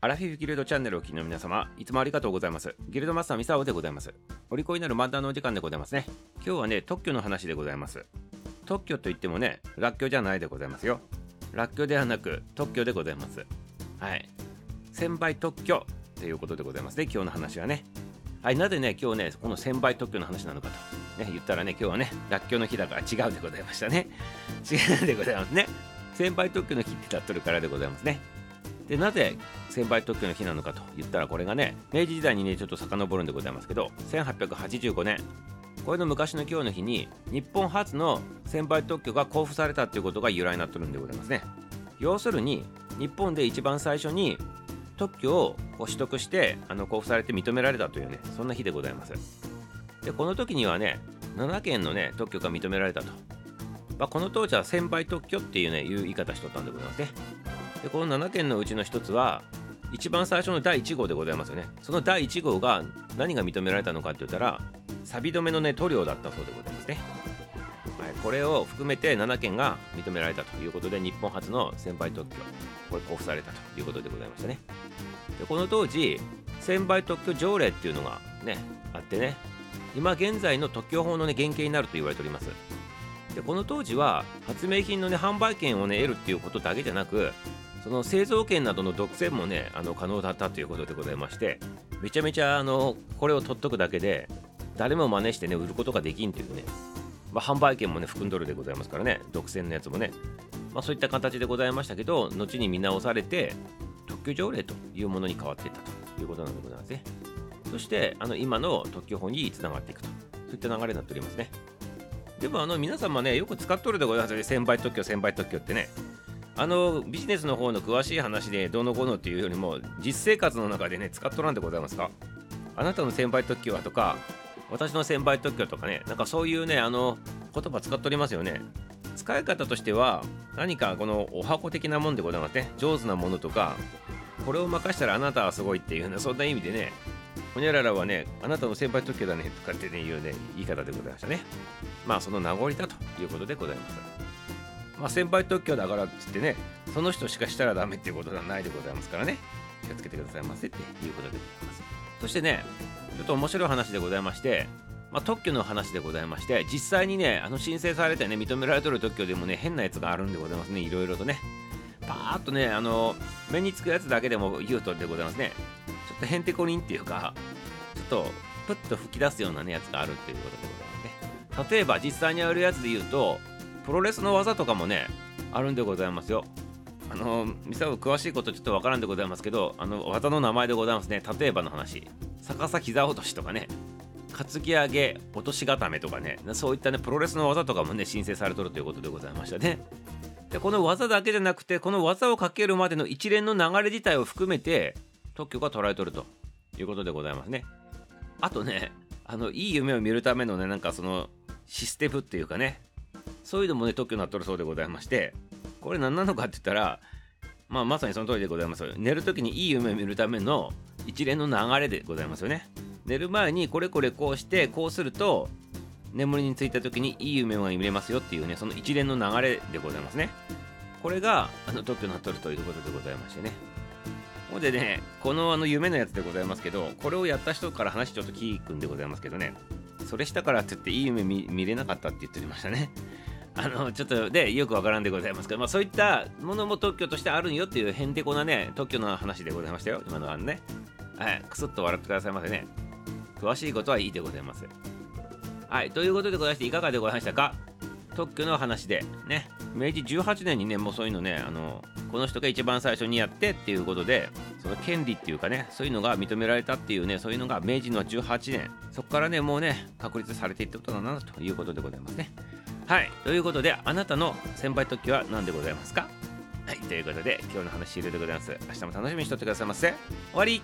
アラフィフギルドチャンネルをお聞きの皆様、いつもありがとうございます。ギルドマスターミサオでございます。お利口になる漫談のお時間でございますね。今日はね、特許の話でございます。特許といってもね、らっきょうじゃないでございますよ。らっきょうではなく、特許でございます。はい。1000倍特許ということでございますね、今日の話はね。はい、なぜね、今日ね、この1000倍特許の話なのかと、ね、言ったらね、今日はね、らっきょうの日だから違うでございましたね。違うでございますね。1000倍特許の日ってなっとるからでございますね。でなぜ1000倍特許の日なのかと言ったらこれがね明治時代にねちょっと遡るんでございますけど1885年。これの昔の今日の日に日本初の1000倍特許が交付されたっていうことが由来になってるんでございますね。要するに日本で一番最初に特許を取得してあの交付されて認められたというねそんな日でございます。でこの時にはね7件のね特許が認められたと、まあ、この当時は1000倍特許っていうねいう言い方しとったんでございますね。でこの7件のうちの1つは一番最初の第1号でございますよね。その第1号が何が認められたのかって言ったら錆止めのね塗料だったそうでございますね、はい、これを含めて7件が認められたということで日本初の先輩特許これ交付されたということでございましたね。でこの当時先輩特許条例っていうのがねあってね今現在の特許法の、ね、原型になると言われております。でこの当時は発明品のね販売権をね得るっていうことだけじゃなくその製造権などの独占もねあの可能だったということでございましてめちゃめちゃあのこれを取っとくだけで誰も真似してね売ることができんというね、まあ、販売権もね含んどるでございますからね独占のやつもね、まあ、そういった形でございましたけど後に見直されて特許条例というものに変わっていったということなんでございますね。そしてあの今の特許法につながっていくと。そういった流れになっておりますね。でもあの皆様ねよく使っとるでございますよ1000倍特許1000倍特許ってね。あのビジネスの方の詳しい話でどうのこうのっていうよりも実生活の中でね使っとらんでございますか？あなたの1000倍特許はとか私の1000倍特許とかねなんかそういうねあの言葉使っておりますよね使い方としては何かこのお箱的なもんでございますね上手なものとかこれを任したらあなたはすごいっていうねそんな意味でねほにゃららはね、あなたの先輩特許だねとかっていうね、言い方でございましたね。まあその名残だということでございます。まあ先輩特許だからって言ってね、その人しかしたらダメっていうことではないでございますからね、気をつけてくださいませっていうことでございます。そしてね、ちょっと面白い話でございまして、まあ、特許の話でございまして、実際にね、あの申請されてね、認められてる特許でもね、変なやつがあるんでございますね、いろいろとね。パーッとね、あの、目につくやつだけでも言うとでございますね。ちょっとへんてこりんっていうか、ちょっとプッと吹き出すようなねやつがあるっていうことでございますね例えば実際にあるやつで言うとプロレスの技とかもねあるんでございますよ。あのミサオ詳しいことちょっとわからんでございますけどあの技の名前でございますね。例えばの話。逆さ膝落としとかね。担ぎ上げ落とし固めとかね。そういったねプロレスの技とかもね申請されとるということでございましたね。でこの技だけじゃなくてこの技をかけるまでの一連の流れ自体を含めて特許が捉えとると。いうことでございますね。あとね、あの、いい夢を見るためのね、なんかその、システムっていうかね、そういうのもね、特許になっとるそうでございまして、これ何なのかって言ったら、まあ、まさにその通りでございます。寝るときにいい夢を見るための一連の流れでございますよね。寝る前にこれこれこうして、こうすると、眠りについた時にいい夢が見れますよっていうね、その一連の流れでございますね。これが、あの、特許になっとるということでございましてね。ほんでね、このあの夢のやつでございますけど、これをやった人から話ちょっと聞くんでございますけどね、それしたからって言っていい夢見れなかったって言ってましたね。あの、ちょっとで、よくわからんでございますけど、まあそういったものも特許としてあるんよっていうへんてこなね、特許の話でございましたよ、今のはね。はい、くすっと笑ってくださいませね。詳しいことはいいでございます。はい、ということでございまして、いかがでございましたか？特許の話で、ね、明治18年にね、もうそういうのね、あの、この人が一番最初にやってっていうことでその権利っていうかねそういうのが認められたっていうねそういうのが明治の18年そこからねもうね確立されていったことだなということでございますね。はい。ということであなたの先輩特許は何でございますか？はい。ということで今日の話終了でございます。明日も楽しみにしとってくださいませ。終わり。